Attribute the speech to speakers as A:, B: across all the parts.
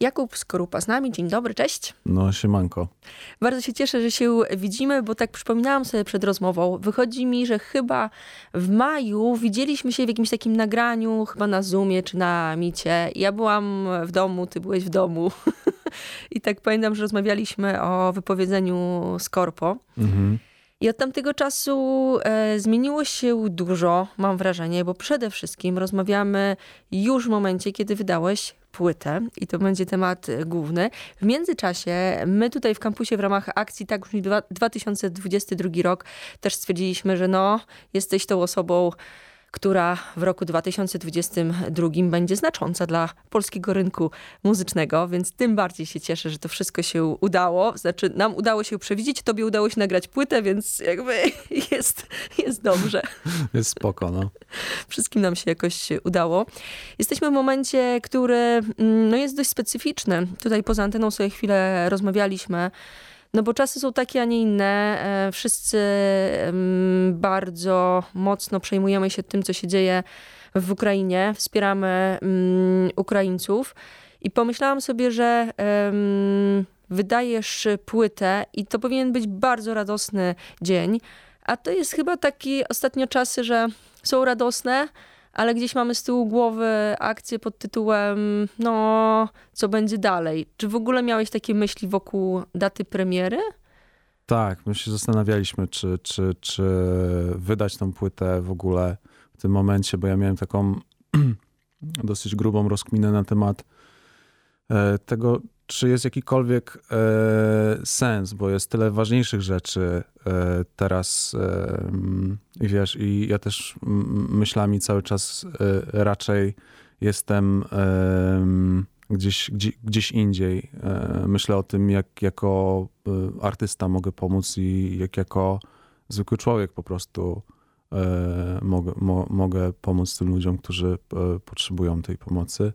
A: Jakub Skorupa z nami. Dzień dobry, cześć.
B: No, siemanko.
A: Bardzo się cieszę, że się widzimy, bo tak przypominałam sobie przed rozmową. Wychodzi mi, że chyba w maju widzieliśmy się w jakimś takim nagraniu, chyba na Zoomie czy na Micie. Ja byłam w domu, ty byłeś w domu. I tak pamiętam, że rozmawialiśmy o wypowiedzeniu Skorpo. Mhm. I od tamtego czasu e, zmieniło się dużo, mam wrażenie, bo przede wszystkim rozmawiamy już w momencie, kiedy wydałeś płytę i to będzie temat główny. W międzyczasie my tutaj w kampusie w ramach akcji Tak już 2022 rok też stwierdziliśmy, że no, jesteś tą osobą, która w roku 2022 będzie znacząca dla polskiego rynku muzycznego, więc tym bardziej się cieszę, że to wszystko się udało. Znaczy, nam udało się przewidzieć, tobie udało się nagrać płytę, więc jakby jest, jest dobrze.
B: Jest spoko, no.
A: Wszystkim nam się jakoś udało. Jesteśmy w momencie, który mm, no, jest dość specyficzny. Tutaj poza anteną sobie chwilę rozmawialiśmy no bo czasy są takie, a nie inne. E, wszyscy bardzo mocno przejmujemy się tym, co się dzieje w Ukrainie. Wspieramy mm, Ukraińców. I pomyślałam sobie, że wydajesz płytę i to powinien być bardzo radosny dzień. A to jest chyba taki ostatnio czasy, że są radosne, ale gdzieś mamy z tyłu głowy akcję pod tytułem no, co będzie dalej. Czy w ogóle miałeś takie myśli wokół daty premiery?
B: Tak, my się zastanawialiśmy, czy, czy, czy wydać tą płytę w ogóle w tym momencie, bo ja miałem taką dosyć grubą rozkminę na temat e, tego, czy jest jakikolwiek e, sens, bo jest tyle ważniejszych rzeczy e, teraz e, i wiesz, i ja też myślami cały czas e, raczej jestem gdzieś, gdzie, gdzieś indziej. E, myślę o tym, jak jako e, artysta mogę pomóc i jak jako zwykły człowiek po prostu mogę, mo, mogę pomóc tym ludziom, którzy potrzebują tej pomocy.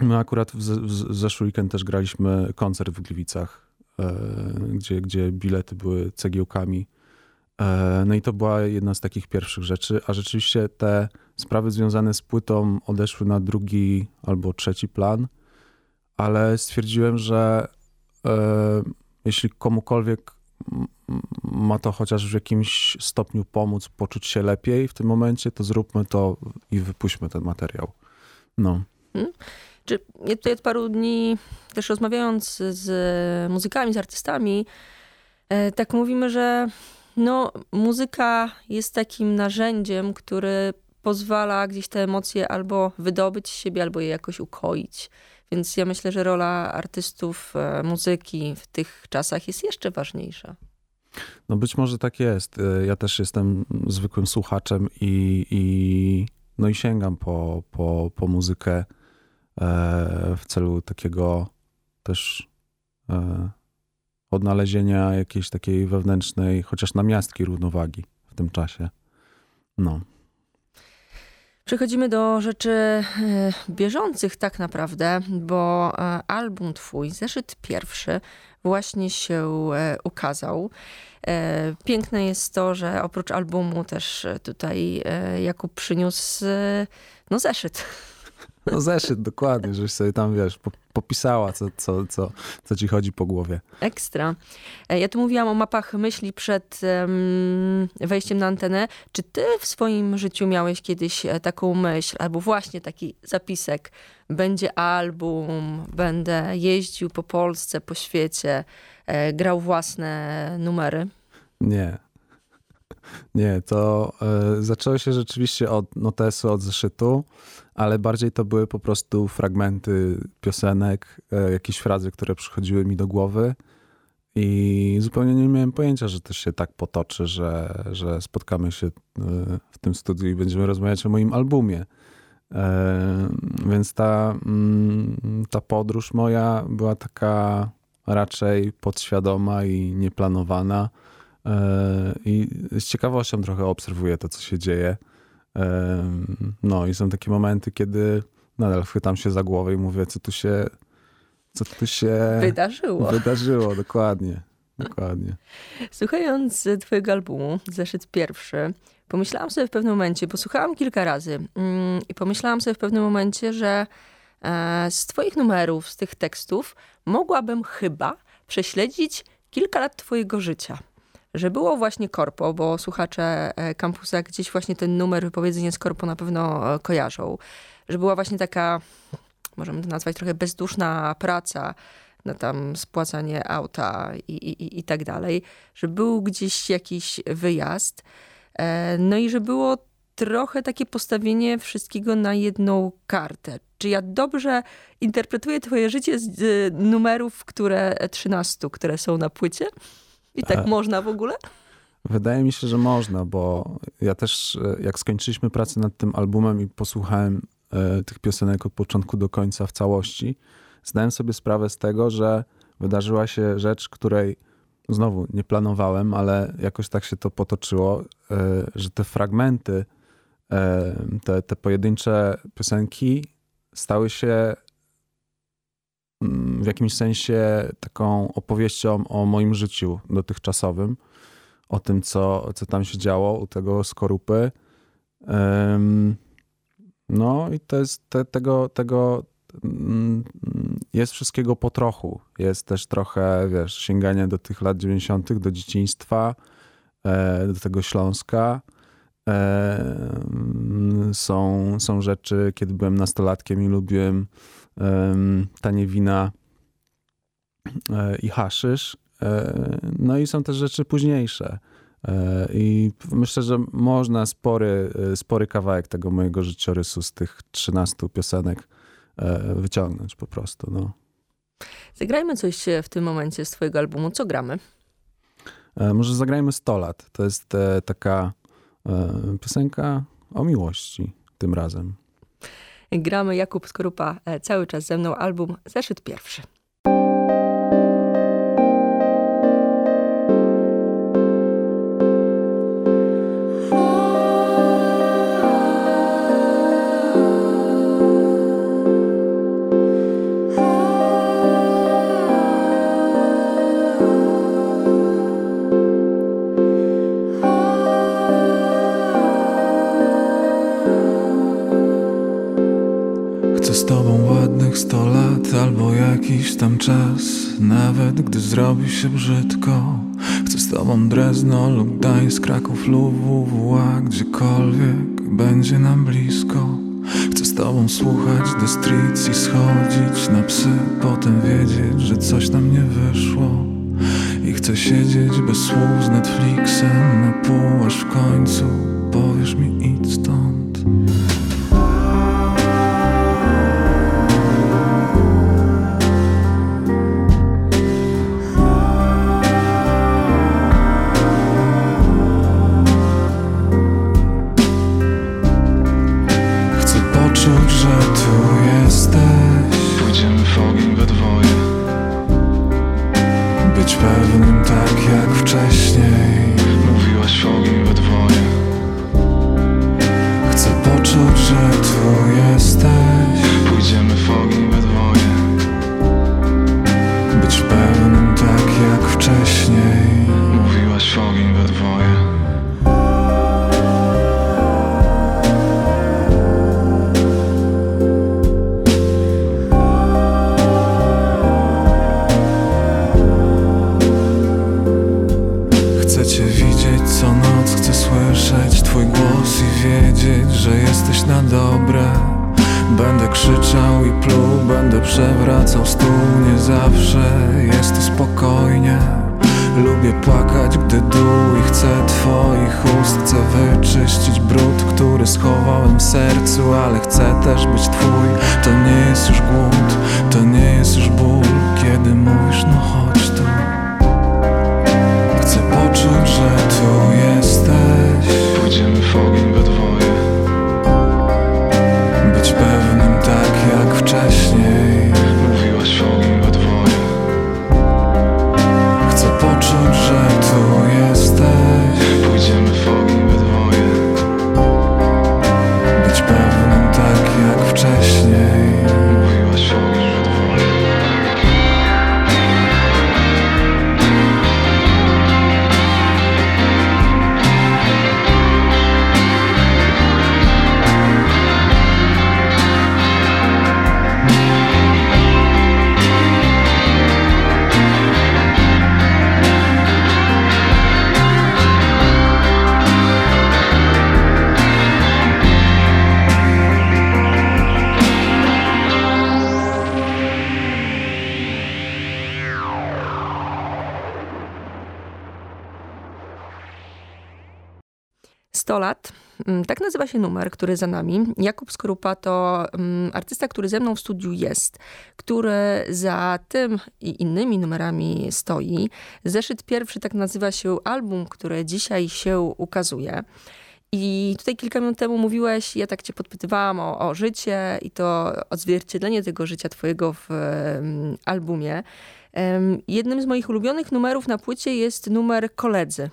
B: My akurat w, w, zeszły weekend też graliśmy koncert w Gliwicach, e, gdzie, gdzie bilety były cegiełkami. E, no i to była jedna z takich pierwszych rzeczy, a rzeczywiście te sprawy związane z płytą odeszły na drugi albo trzeci plan, ale stwierdziłem, że e, jeśli komukolwiek ma to chociaż w jakimś stopniu pomóc, poczuć się lepiej w tym momencie, to zróbmy to i wypuśćmy ten materiał. No. Hmm?
A: Czy ja tutaj od paru dni też rozmawiając z muzykami, z artystami, e, tak mówimy, że no, muzyka jest takim narzędziem, który pozwala gdzieś te emocje albo wydobyć z siebie, albo je jakoś ukoić. Więc ja myślę, że rola artystów e, muzyki w tych czasach jest jeszcze ważniejsza.
B: No być może tak jest. E, ja też jestem zwykłym słuchaczem i, i, no i sięgam po, po, po muzykę w celu takiego też e, odnalezienia jakiejś takiej wewnętrznej, chociaż namiastki równowagi w tym czasie. No.
A: Przechodzimy do rzeczy e, bieżących tak naprawdę, bo album twój, zeszyt pierwszy, właśnie się ukazał. Piękne jest to, że oprócz albumu też tutaj Jakub przyniósł no zeszyt
B: no zeszyt, dokładnie, żeś sobie tam, wiesz, popisała, co, co, co, co ci chodzi po głowie.
A: Ekstra. E, ja tu mówiłam o mapach myśli przed um, wejściem na antenę. Czy ty w swoim życiu miałeś kiedyś e, taką myśl, albo właśnie taki zapisek, będzie album, będę jeździł po Polsce, po świecie, e, grał własne numery?
B: Nie. Nie, to y, zaczęło się rzeczywiście od notesu, od zeszytu ale bardziej to były po prostu fragmenty piosenek, e, jakieś frazy, które przychodziły mi do głowy. I zupełnie nie miałem pojęcia, że to się tak potoczy, że, że spotkamy się e, w tym studiu i będziemy rozmawiać o moim albumie. Więc ta, mm, ta podróż moja była taka raczej podświadoma i nieplanowana. I z ciekawością trochę obserwuję to, co się dzieje. No i są takie momenty, kiedy nadal chwytam się za głowę i mówię, co tu się, co tu się
A: wydarzyło.
B: Wydarzyło, dokładnie. Dokładnie.
A: Słuchając twojego albumu, zeszyt pierwszy, pomyślałam sobie w pewnym momencie, bo słuchałam kilka razy mm, i pomyślałam sobie w pewnym momencie, że e, z Twoich numerów, z tych tekstów, mogłabym chyba prześledzić kilka lat Twojego życia. Że było właśnie korpo, bo słuchacze e, kampusa gdzieś właśnie ten numer wypowiedzenia z korpo na pewno e, kojarzą. Że była właśnie taka, możemy to nazwać trochę bezduszna praca, na tam spłacanie auta i, i, i tak dalej, że był gdzieś jakiś wyjazd. No i że było trochę takie postawienie wszystkiego na jedną kartę. Czy ja dobrze interpretuję twoje życie z numerów, które 13, które są na płycie? I tak A... można w ogóle?
B: Wydaje mi się, że można, bo ja też e, jak skończyliśmy pracę nad tym albumem i posłuchałem e, tych piosenek od początku do końca w całości, zdałem sobie sprawę z tego, że wydarzyła się rzecz, której znowu nie planowałem, ale jakoś tak się to potoczyło, e, że te fragmenty te, te pojedyncze piosenki stały się w jakimś sensie taką opowieścią o moim życiu dotychczasowym, o tym, co, co tam się działo u tego skorupy. No i to jest te, tego, tego mm, jest wszystkiego po trochu. Jest też trochę, wiesz, sięganie do tych lat 90., do dzieciństwa, e, do tego Śląska. E, są, są rzeczy, kiedy byłem nastolatkiem i lubiłem tanie wina e, i haszysz. E, no i są też rzeczy późniejsze. I myślę, że można spory, spory kawałek tego mojego życiorysu z tych 13 piosenek wyciągnąć po prostu. No.
A: Zagrajmy coś w tym momencie z twojego albumu. Co gramy?
B: Może zagrajmy 100 lat. To jest taka E, piosenka o miłości tym razem.
A: Gramy Jakub Skorupa e, cały czas ze mną, album Zeszyt Pierwszy.
C: Jakiś tam czas Nawet gdy zrobi się brzydko. Chcę z tobą Drezno lub Gdańsk, Kraków lub WWA Gdziekolwiek będzie nam blisko. Chcę z tobą słuchać The Streets i schodzić na psy Potem wiedzieć, że coś nam nie wyszło. I chcę siedzieć bez słów z Netflixem na pół Aż w końcu powiesz mi idź stąd
A: nazywa się numer, który za nami. Jakub Skorupa to um, artysta, który ze mną w studiu jest, który za tym i innymi numerami stoi. Zeszyt pierwszy tak nazywa się album, który dzisiaj się ukazuje. I tutaj kilka minut temu mówiłeś, ja tak cię podpytywałam o, o życie i to odzwierciedlenie tego życia twojego w um, albumie. Um, jednym z moich ulubionych numerów na płycie jest numer Koledzy.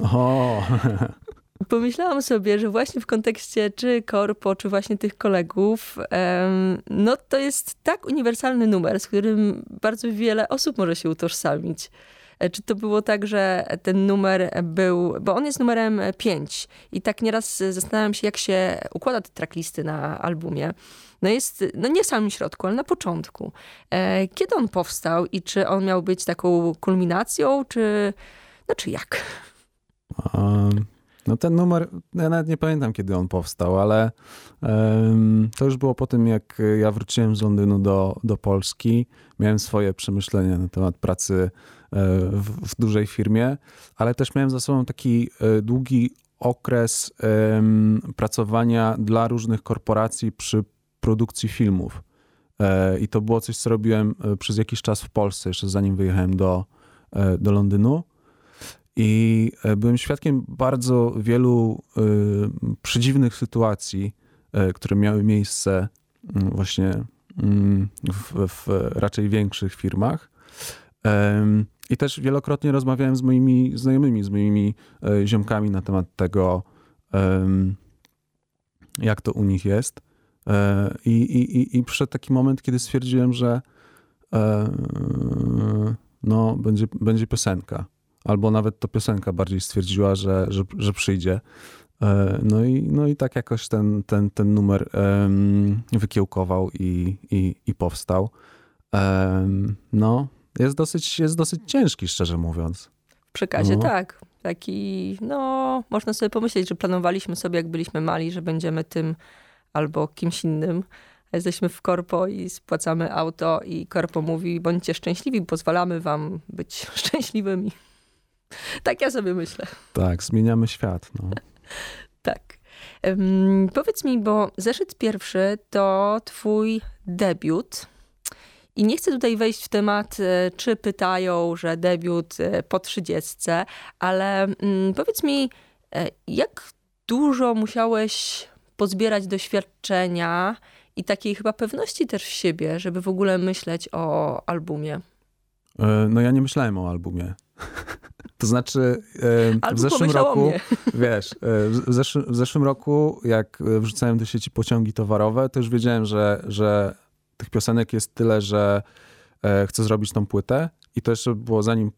B: O.
A: Pomyślałam sobie, że właśnie w kontekście czy korpo, czy właśnie tych kolegów, no to jest tak uniwersalny numer, z którym bardzo wiele osób może się utożsamić. E, czy to było tak, że ten numer był, bo on jest numerem 5 i tak nieraz zastanawiam się, jak się układa te tracklisty na albumie. No jest, no nie w samym środku, ale na początku. E, kiedy on powstał i czy on miał być taką kulminacją, czy, no czy jak?
B: Um, no ten numer, ja nawet nie pamiętam, kiedy on powstał, ale um, to już było po tym, jak ja wróciłem z Londynu do, do Polski. Miałem swoje przemyślenia na temat pracy e, w, w dużej firmie, ale też miałem za sobą taki e, długi okres um, pracowania dla różnych korporacji przy produkcji filmów. E, I to było coś, co robiłem przez jakiś czas w Polsce, jeszcze zanim wyjechałem do, do Londynu. I e, byłem świadkiem bardzo wielu y, przedziwnych sytuacji, y, które miały miejsce y, właśnie w, w, raczej większych firmach. I też wielokrotnie rozmawiałem z moimi znajomymi, z moimi ziomkami na temat tego, jak to u nich jest. I, i, i przyszedł taki moment, kiedy stwierdziłem, że no, będzie, będzie piosenka albo nawet to piosenka bardziej stwierdziła, że, że, że przyjdzie. E, no i, no i tak jakoś ten, ten, ten numer um, wykiełkował i, i, i powstał. No, jest dosyć, jest dosyć ciężki, szczerze mówiąc.
A: W przekazie no. tak. Taki, no, można sobie pomyśleć, że planowaliśmy sobie, jak byliśmy mali, że będziemy tym albo kimś innym. Jesteśmy w korpo i spłacamy auto i korpo mówi, bądźcie szczęśliwi, pozwalamy wam być szczęśliwymi. Tak ja sobie myślę.
B: Tak, zmieniamy świat. No.
A: tak. Um, powiedz mi, bo zeszyt pierwszy to twój debiut. I nie chcę tutaj wejść w temat, e, czy pytają, że debiut e, po trzydziestce, ale um, powiedz mi, e, jak dużo musiałeś pozbierać doświadczenia i takiej chyba pewności też w siebie, żeby w ogóle myśleć o albumie?
B: No ja nie myślałem o albumie. To znaczy e, w zeszłym roku, wiesz, e, w, zeszłym, w zeszłym roku, jak wrzucałem do sieci pociągi towarowe, to już wiedziałem, że, że tych piosenek jest tyle, że e, chcę zrobić tą płytę. I to jeszcze było zanim,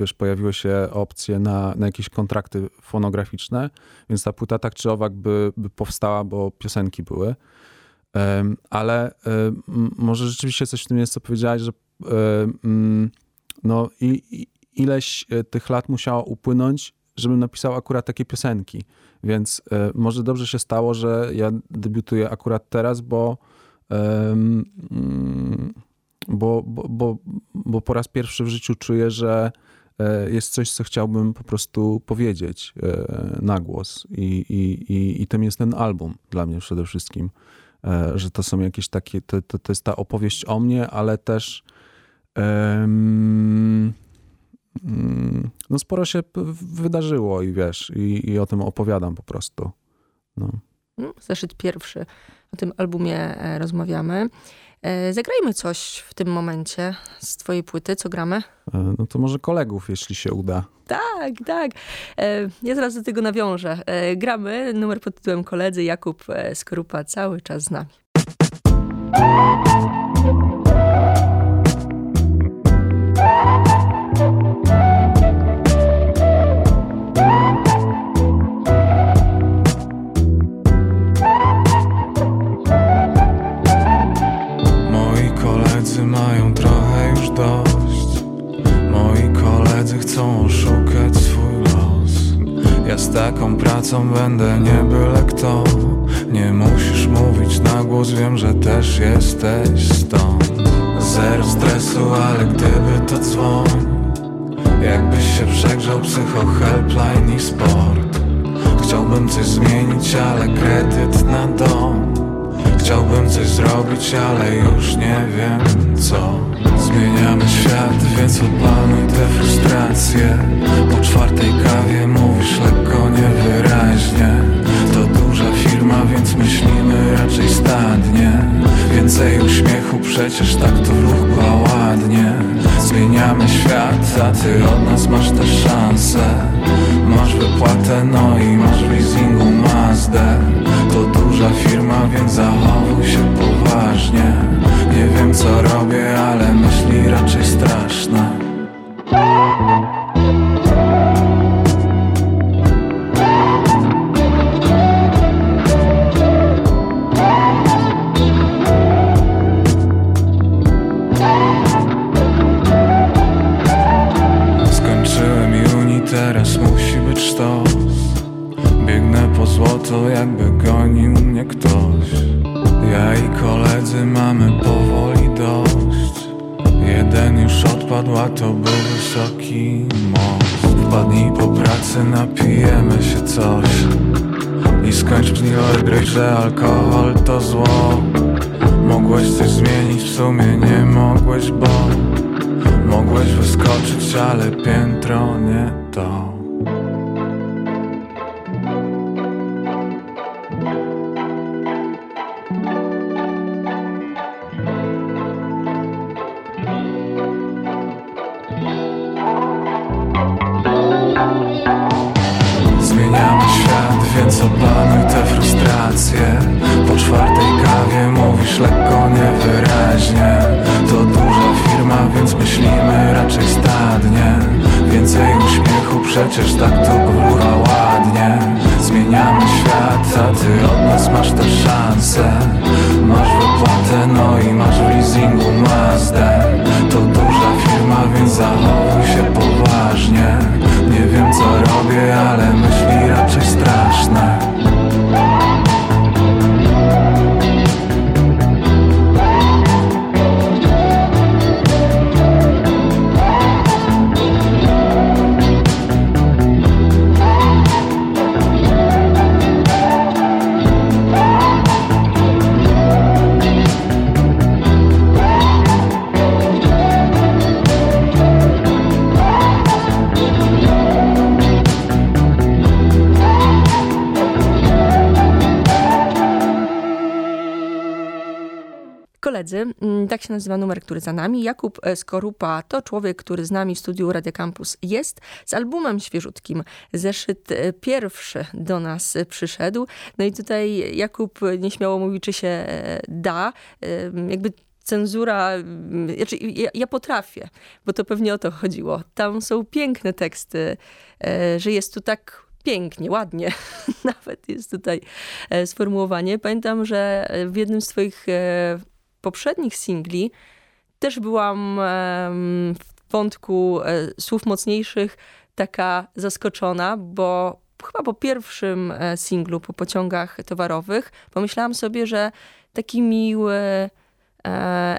B: wiesz, pojawiły się opcje na, na jakieś kontrakty fonograficzne, więc ta płyta tak czy owak by, by powstała, bo piosenki były. Ale może rzeczywiście coś w tym jest, co powiedziałeś, że no i, ileś e, tych lat musiało upłynąć, żebym napisał akurat takie piosenki. Więc e, może dobrze się stało, że ja debiutuję akurat teraz, bo, mm, bo, bo, bo, bo po raz pierwszy w życiu czuję, że e, jest coś, co chciałbym po prostu powiedzieć na głos. I, i, i, i tym jest ten album dla mnie przede wszystkim. Że to są jakieś takie, to, to, to jest ta opowieść o mnie, ale też um, no sporo się wydarzyło i wiesz, i, i o tym opowiadam po prostu. No.
A: Mm, zeszyt pierwszy. O tym albumie e, rozmawiamy. E, zagrajmy coś w tym momencie z twojej płyty. Co gramy?
B: E, no to może kolegów, jeśli się uda.
A: Tak, tak. Ja zaraz do tego nawiążę. Gramy numer pod tytułem Koledzy Jakub Skorupa cały czas z nami.
C: Taką pracą będę nie byle kto. Nie musisz mówić na głos, wiem, że też jesteś stąd. Zero stresu, ale gdyby to dzwoń Jakbyś się przegrzał psycho helpline i sport. Chciałbym coś zmienić, ale kredyt na dom Chciałbym coś zrobić, ale już nie wiem co. Zmieniamy świat, więc opanuj te frustracje. Po czwartej kawie mówisz lekko niewyraźnie. To duża firma, więc myślimy raczej stadnie. Więcej uśmiechu, przecież tak to ruch ładnie. Zmieniamy świat, a ty od nas masz tę szansę. Masz wypłatę, no i masz w leasingu Mazdę duża firma, więc zachowuj się poważnie. Nie wiem co robię, ale myśli raczej straszne a ty od nas masz tę szansę Masz wypłatę, no i masz w leasingu Mazdę To duża firma, więc zachowuj się
A: nazywa numer, który za nami. Jakub e, Skorupa to człowiek, który z nami w studiu Radio Campus jest, z albumem świeżutkim. Zeszyt e, pierwszy do nas przyszedł. No i tutaj Jakub nieśmiało mówi, czy się e, da. Jakby cenzura, znaczy ja, ja, potrafię, bo to pewnie o to chodziło. Tam są piękne teksty, że jest tu tak pięknie, ładnie, nawet jest tutaj sformułowanie. Pamiętam, że w jednym z twoich poprzednich singli też byłam w wątku e, słów mocniejszych taka zaskoczona, bo chyba po pierwszym e, singlu, po pociągach towarowych, pomyślałam sobie, że taki miły, e,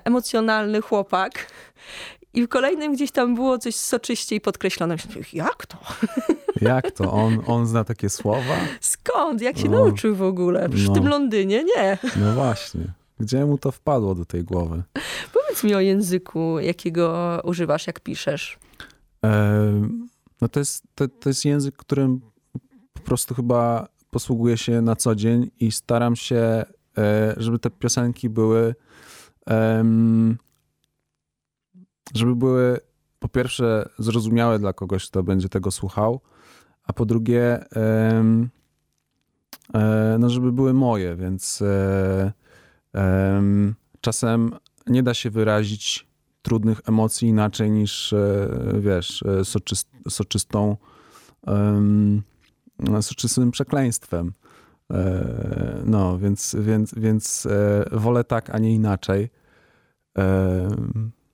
A: emocjonalny chłopak. I w kolejnym gdzieś tam było coś soczyściej podkreślone. Myślałam, jak to?
B: Jak to? On, on zna takie słowa?
A: Skąd? Jak się no, nauczył w ogóle? Przecież no. w tym Londynie nie.
B: No właśnie. Gdzie mu to wpadło do tej głowy?
A: Powiedz mi o języku, jakiego używasz, jak piszesz.
B: E, no to jest, to, to jest język, którym po prostu chyba posługuję się na co dzień i staram się, e, żeby te piosenki były, żeby były po pierwsze zrozumiałe dla kogoś, kto będzie tego słuchał, a po drugie, e, no żeby były moje, więc Czasem nie da się wyrazić trudnych emocji inaczej niż, e, wiesz, e, soczyst, soczystą, soczystym przekleństwem. E, no, więc, więc, więc wolę tak, a nie inaczej.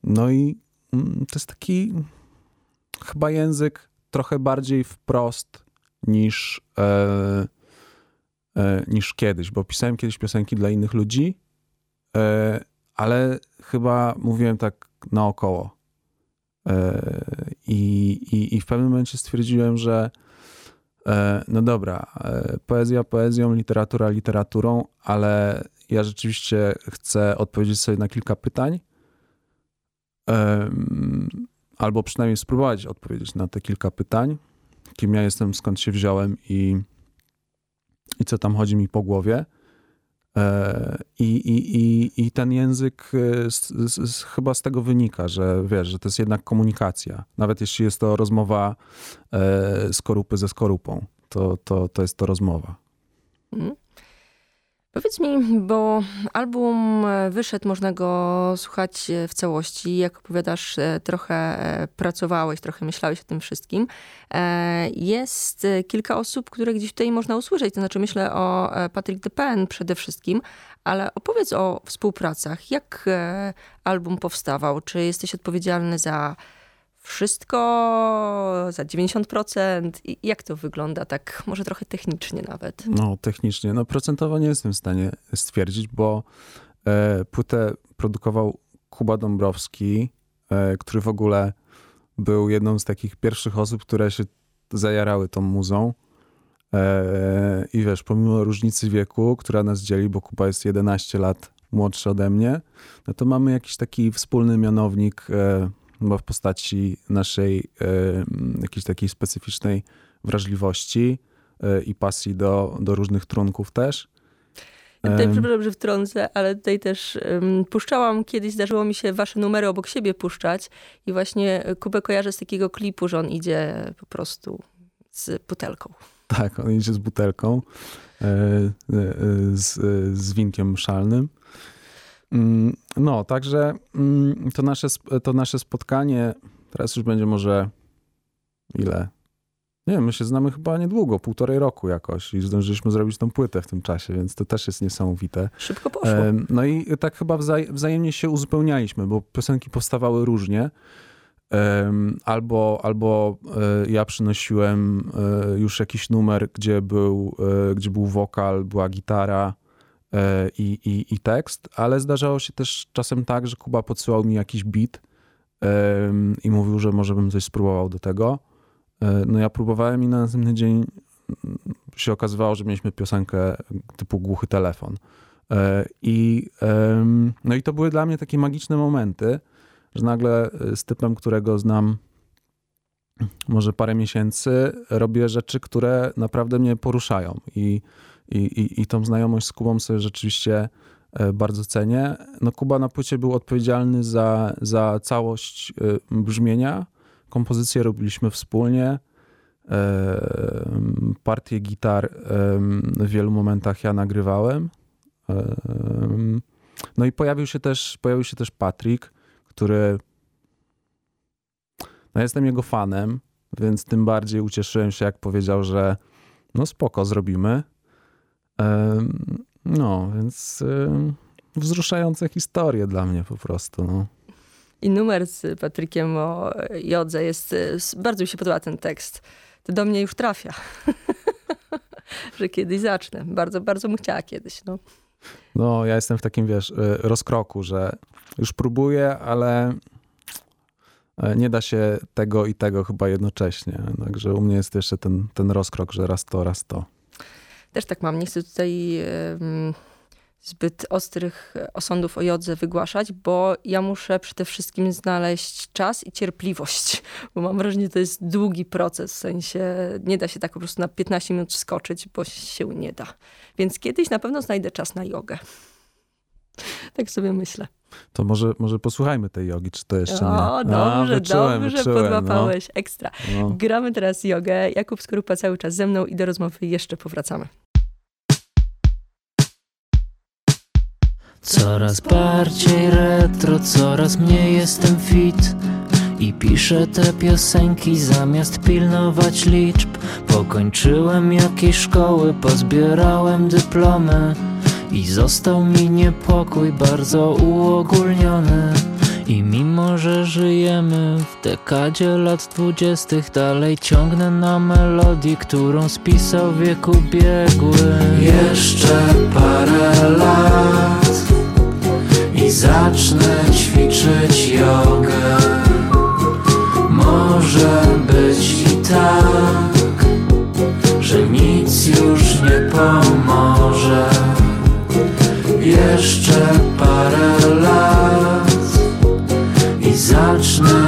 B: No i mm, to jest taki chyba język trochę bardziej wprost niż, niż kiedyś, bo pisałem kiedyś piosenki dla innych ludzi ale chyba mówiłem tak naokoło. E, I, i, I w pewnym momencie stwierdziłem, że E, no dobra, e, poezja poezją, literatura literaturą, ale ja rzeczywiście chcę odpowiedzieć sobie na kilka pytań. Albo przynajmniej spróbować odpowiedzieć na te kilka pytań. Kim ja jestem, skąd się wziąłem i, i co tam chodzi mi po głowie. E, I, i, i, i ten język z, z, chyba z tego wynika, że wiesz, że to jest jednak komunikacja. Nawet jeśli jest to rozmowa e, skorupy ze skorupą, to, to, to jest to rozmowa. Mhm.
A: Powiedz mi, bo album wyszedł, można go słuchać w całości. Jak opowiadasz, e, trochę e, pracowałeś, trochę myślałeś o tym wszystkim. E, jest kilka osób, które gdzieś tutaj można usłyszeć. To znaczy, myślę o Patrick Depen przede wszystkim, ale opowiedz o współpracach. Jak album powstawał? Czy jesteś odpowiedzialny za wszystko za 90%? I jak to wygląda tak może trochę technicznie nawet?
B: No technicznie, no procentowo nie jestem w stanie stwierdzić, bo e, płytę produkował Kuba Dąbrowski, e, który w ogóle był jedną z takich pierwszych osób, które się zajarały tą muzą. E, I wiesz, pomimo różnicy wieku, która nas dzieli, bo Kuba jest 11 lat młodszy ode mnie, no to mamy jakiś taki wspólny mianownik bo w postaci naszej e, jakiejś takiej specyficznej wrażliwości e, i pasji do, do różnych trunków też.
A: Tutaj, przepraszam, że wtrącę, ale tutaj też um, puszczałam kiedyś, zdarzyło mi się wasze numery obok siebie puszczać i właśnie Kubę kojarzę z takiego klipu, że on idzie po prostu z butelką.
B: Tak, on idzie z butelką, e, z, z winkiem szalnym. Mm, no, także mm, to nasze, to nasze spotkanie, teraz już będzie może ile? Nie wiem, my się znamy chyba niedługo, półtorej roku jakoś i zdążyliśmy zrobić tą płytę w tym czasie, więc to też jest niesamowite.
A: Szybko poszło.
B: No i tak chyba wzajemnie się uzupełnialiśmy, bo piosenki powstawały różnie. Albo, albo e, ja przynosiłem e, już jakiś numer, gdzie był, e, gdzie był wokal, była gitara, i, i, i tekst, ale zdarzało się też czasem tak, że Kuba podsyłał mi jakiś beat i mówił, że może bym coś spróbował do tego. E, no ja próbowałem i na następny dzień mm, się okazywało, że mieliśmy piosenkę typu głuchy telefon. E, I, no i to były dla mnie takie magiczne momenty, że nagle z typem, którego znam może parę miesięcy, robię rzeczy, które naprawdę mnie poruszają. I i, i, i tą znajomość z Kubą sobie rzeczywiście e, bardzo cenię. No Kuba na płycie był odpowiedzialny za, za całość e, brzmienia. Kompozycję robiliśmy wspólnie. E, partię gitar w wielu momentach ja nagrywałem. No i pojawił się też, pojawił się też Patryk, który no jestem jego fanem, więc tym bardziej ucieszyłem się, jak powiedział, że no spoko, zrobimy. No, więc wzruszające historie dla mnie po prostu. No.
A: I numer z Patrykiem o Jodze jest, bardzo mi się podoba ten tekst. To do mnie już trafia. że kiedyś zacznę. Bardzo, bardzo bym chciała kiedyś. No.
B: no, ja jestem w takim, wiesz, y, rozkroku, że już próbuję, ale e, nie da się tego i tego chyba jednocześnie. Także u mnie jest jeszcze ten, ten rozkrok, że raz to, raz to.
A: Też tak mam. Nie chcę tutaj zbyt ostrych osądów o jodze wygłaszać, bo ja muszę przede wszystkim znaleźć czas i cierpliwość, bo mam wrażenie, że to jest długi proces, w sensie nie da się tak po prostu na 15 minut skoczyć, bo się nie da. Więc kiedyś na pewno znajdę czas na jogę. Tak sobie myślę.
B: To może, może posłuchajmy tej jogi, czy to jeszcze
A: nie? O, dobrze, A, wyczułem, dobrze wyczułem, podłapałeś. No. Ekstra. No. Gramy teraz jogę. Jakub Skorupa cały czas ze mną i do rozmowy jeszcze powracamy.
D: Coraz bardziej retro, coraz mniej jestem fit. I piszę te piosenki zamiast pilnować liczb. Pokończyłem jakieś szkoły, pozbierałem dyplomy. I został mi niepokój bardzo uogólniony. I mimo, że żyjemy w dekadzie lat dwudziestych Dalej ciągnę na melodii, którą spisał w wieku biegły Jeszcze parę lat zacznę ćwiczyć jogę. Może być i tak,
C: że nic już nie pomoże. Jeszcze parę lat i zacznę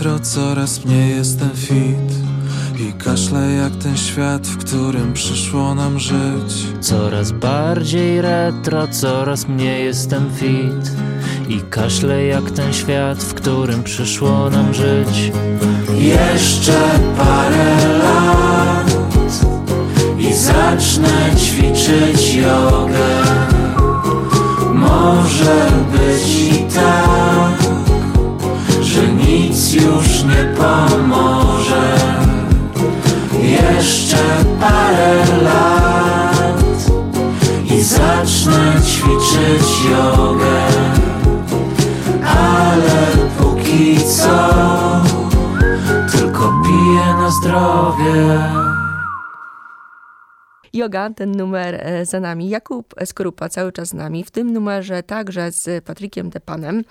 C: retro, coraz mniej jestem fit i kaszle jak ten świat, w którym przyszło nam żyć.
D: Coraz bardziej retro, coraz mniej jestem fit I kaszle jak ten świat, w którym przyszło nam żyć.
C: Jeszcze parę lat I zacznę ćwiczyć jogę. Może być i tak już nie pomoże jeszcze parę lat i zacznę ćwiczyć jogę, ale póki co tylko piję na zdrowie.
A: Yoga, ten numer e, za nami. Jakub Skorupa cały czas z nami. W tym numerze także z Patrykiem Depanem.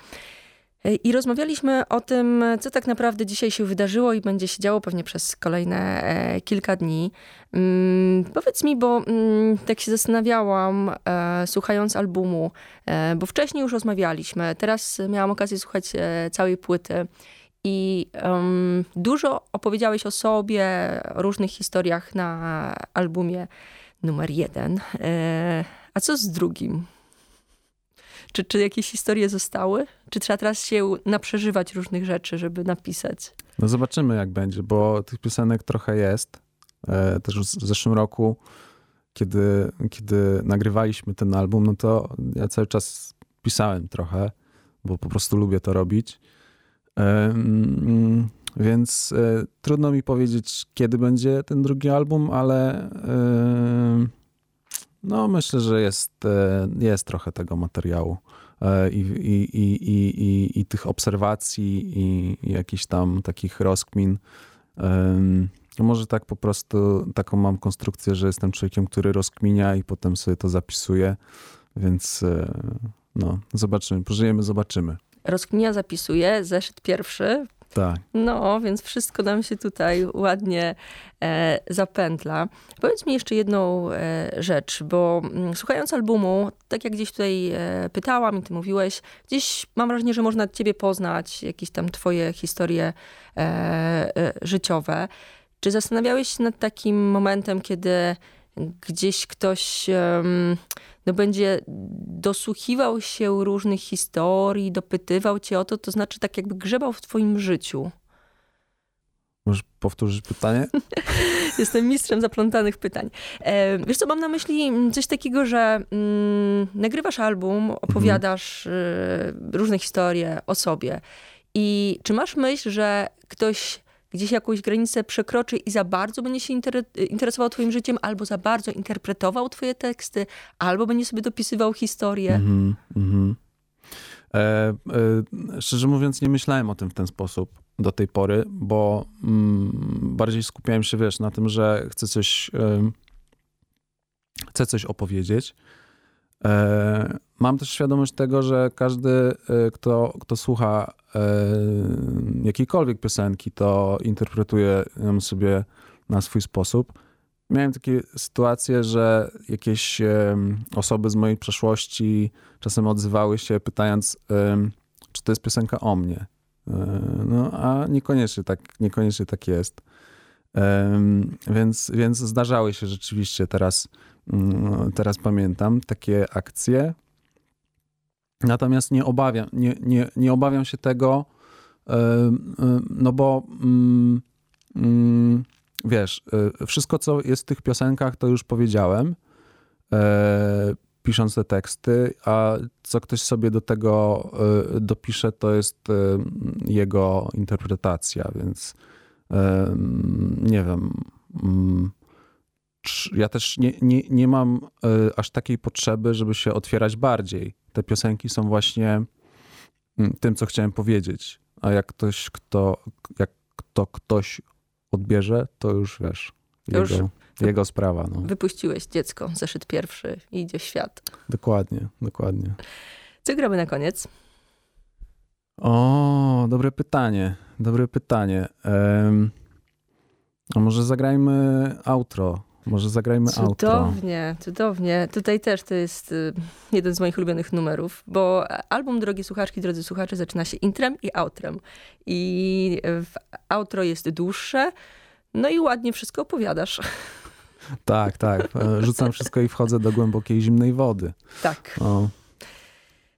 A: E, I rozmawialiśmy o tym, co tak naprawdę dzisiaj się wydarzyło i będzie się działo pewnie przez kolejne e, kilka dni. Mm, powiedz mi, bo mm, tak się zastanawiałam, e, słuchając albumu, bo wcześniej już rozmawialiśmy, teraz miałam okazję słuchać całej płyty. I um, dużo opowiedziałeś o sobie, o różnych historiach na albumie numer jeden. a co z drugim? Czy, czy jakieś historie zostały? Czy trzeba teraz się naprzeżywać różnych rzeczy, żeby napisać?
B: No zobaczymy, jak będzie, bo tych piosenek trochę jest. E, też w zeszłym roku, kiedy, kiedy nagrywaliśmy ten album, no to ja cały czas pisałem trochę, bo po prostu lubię to robić. Więc e, trudno mi powiedzieć, kiedy będzie ten drugi album, ale no, myślę, że jest, e, jest trochę tego materiału e, i, i, i, i, i tych obserwacji i, i jakichś tam takich rozkmin. Może tak po prostu taką mam konstrukcję, że jestem człowiekiem, który rozkminia i potem sobie to zapisuje, więc e, no, zobaczymy, pożyjemy, zobaczymy.
A: Rozkminia zapisuje, zeszyt pierwszy,
B: tak.
A: No, więc wszystko nam się tutaj ładnie e, zapętla. Powiedz mi jeszcze jedną e, rzecz, bo m, mm, słuchając albumu, tak jak gdzieś tutaj e, pytałam i ty mówiłeś, gdzieś mam wrażenie, że można ciebie poznać, jakieś tam twoje historie e, e, życiowe. Czy zastanawiałeś się nad takim momentem, kiedy gdzieś ktoś no, będzie dosłuchiwał się różnych historii, dopytywał cię o to, to znaczy tak jakby grzebał w twoim życiu.
B: Możesz powtórzyć pytanie?
A: Jestem mistrzem zaplątanych pytań. Wiesz co, mam na myśli coś takiego, że mm, nagrywasz album, opowiadasz mhm. y, różne historie o sobie. I czy masz myśl, że ktoś gdzieś jakąś granicę przekroczy i za bardzo będzie się interesował twoim życiem, albo za bardzo interpretował twoje teksty, albo będzie sobie dopisywał historię. Mm -hmm,
B: e, e, szczerze mówiąc, nie myślałem o tym w ten sposób do tej pory, bo mm, bardziej skupiałem się, wiesz, na tym, że chcę coś, e, chcę coś opowiedzieć. E, mam też świadomość tego, że każdy, e, kto, kto słucha e, jakiejkolwiek piosenki, to interpretuje ją sobie na swój sposób. Miałem takie sytuacje, że jakieś osoby z mojej przeszłości czasem odzywały się pytając, czy to jest piosenka o mnie. No, a niekoniecznie tak, niekoniecznie tak jest. Więc, więc zdarzały się rzeczywiście teraz teraz pamiętam, takie akcje. Natomiast nie obawiam, nie, nie, nie obawiam się tego, no bo mm, mm, wiesz, e, wszystko co jest w tych piosenkach to już powiedziałem. E, pisząc te teksty, a co ktoś sobie do tego dopisze, to jest jego interpretacja, więc nie wiem. Ja też nie, nie, nie mam aż takiej potrzeby, żeby się otwierać bardziej. Te piosenki są właśnie mm, tym, co chciałem powiedzieć. A jak ktoś, kto, jak to ktoś odbierze, to już wiesz. Jego, już jego sprawa. No.
A: Wypuściłeś dziecko, zeszyt pierwszy i idzie w świat.
B: Dokładnie, dokładnie.
A: Co gramy na koniec?
B: O, dobre pytanie. Dobre pytanie. Um, a może zagrajmy outro. Może zagrajmy
A: cudownie,
B: outro.
A: Cudownie, cudownie. Tutaj też to jest y, jeden z moich ulubionych numerów, bo album Drogie Słuchaczki, Drodzy Słuchacze zaczyna się intrem i outrem. I w outro jest dłuższe, no i ładnie wszystko opowiadasz.
B: Tak, tak. E, rzucam wszystko i wchodzę do głębokiej zimnej wody.
A: Tak. O.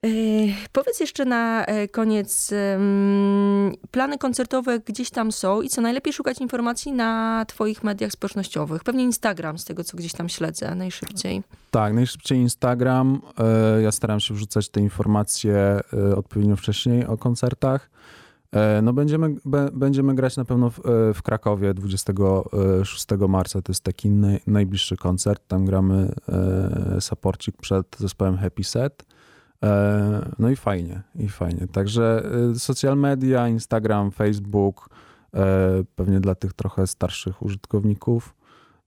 A: Yy, powiedz jeszcze na e, koniec, plany koncertowe gdzieś tam są i co najlepiej szukać informacji na Twoich mediach społecznościowych. Pewnie Instagram, z tego co gdzieś tam śledzę najszybciej.
B: Tak, najszybciej Instagram. Yy, ja staram się wrzucać te informacje odpowiednio wcześniej o koncertach. E, no będziemy, będziemy grać na pewno w, e, w, Krakowie 26 marca. To jest taki naj, najbliższy koncert. Tam gramy e, saporcik przed zespołem Happy Set. E, no i fajnie, i fajnie. Także e, social media, Instagram, Facebook, e, pewnie dla tych trochę starszych użytkowników.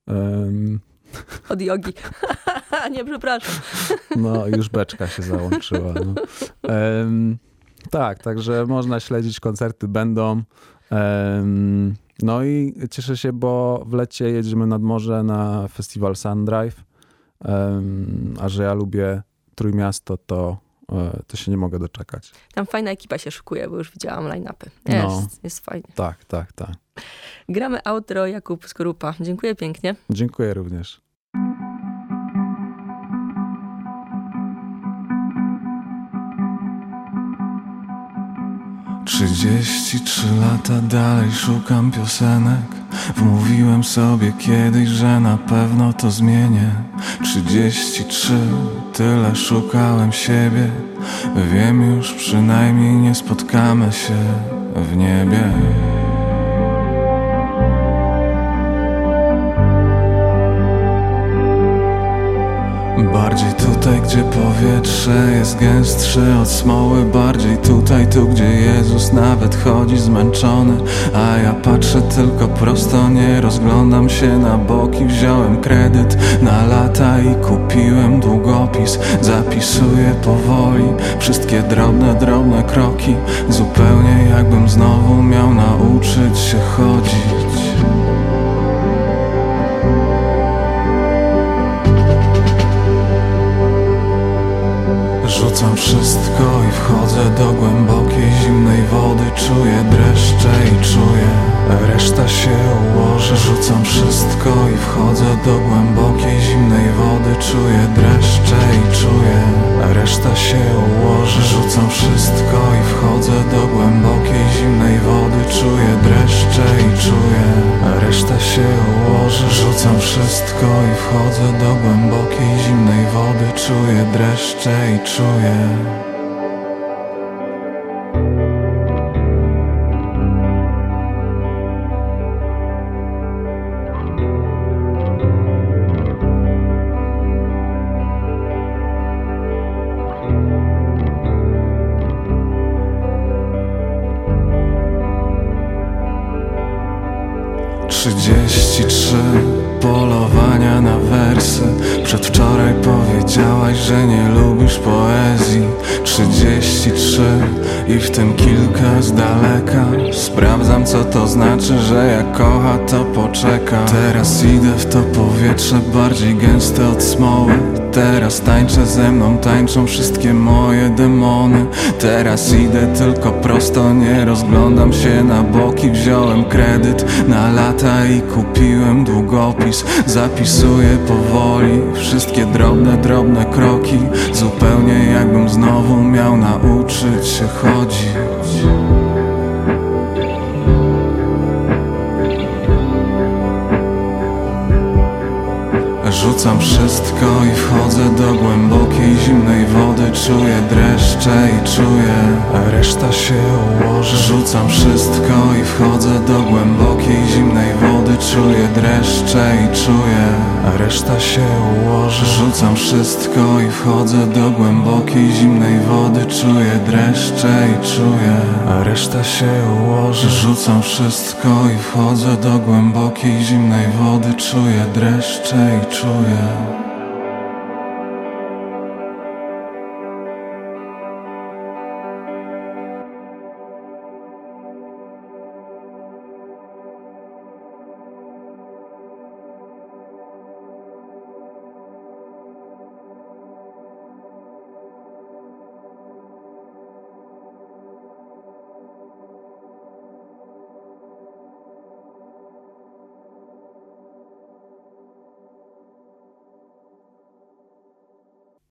A: Od jogi. Nie, przepraszam.
B: No, już beczka się załączyła. No. Tak, także można śledzić, koncerty będą. No i cieszę się, bo w lecie jedziemy nad morze na festiwal Sundrive, a że ja lubię Trójmiasto, to, to się nie mogę doczekać.
A: Tam fajna ekipa się szykuje, bo już widziałam line-upy. Jest, no, jest fajnie.
B: Tak, tak, tak.
A: Gramy outro Jakub Skorupa. Dziękuję pięknie.
B: Dziękuję również.
C: Trzydzieści trzy lata dalej szukam piosenek Wmówiłem sobie kiedyś, że na pewno to zmienię. Trzydzieści trzy, tyle szukałem siebie. Wiem już przynajmniej nie spotkamy się w niebie Bardziej tutaj, gdzie powietrze jest gęstsze od smoły Bardziej tutaj, tu gdzie Jezus nawet chodzi zmęczony. A ja patrzę tylko prosto, nie rozglądam się na boki. Wziąłem kredyt na lata i kupiłem długopis. Zapisuję powoli wszystkie drobne, drobne kroki. Zupełnie jakbym znowu miał nauczyć się chodzić Rzucam wszystko i wchodzę do głębokiej zimnej wody. Czuję dreszcze i czuję Reszta się ułoży Rzucam wszystko i wchodzę do głębokiej zimnej wody. Czuję dreszcze i czuję. Reszta się ułoży Rzucam wszystko i wchodzę do głębokiej zimnej wody. Czuję dreszcze i czuję. Reszta się ułoży Rzucam wszystko i wchodzę do głębokiej zimnej wody. Czuję dreszcze i czuję w to powietrze bardziej gęste od smoły. Teraz tańczę ze mną, tańczą wszystkie moje demony. Teraz idę tylko prosto, nie rozglądam się na boki. Wziąłem kredyt na lata i kupiłem długopis. Zapisuję powoli wszystkie drobne, drobne kroki. Zupełnie jakbym znowu miał nauczyć się chodzić do głębokiej zimnej wody Czuję dreszcze i czuję, reszta się ułoży. Rzucam wszystko i wchodzę do głębokiej zimnej wody Czuję dreszcze i czuję, reszta się ułoży. Rzucam wszystko i wchodzę do głębokiej zimnej wody Czuję dreszcze i czuję, reszta się ułoży. Rzucam wszystko i wchodzę do głębokiej zimnej wody Czuję dreszcze i czuję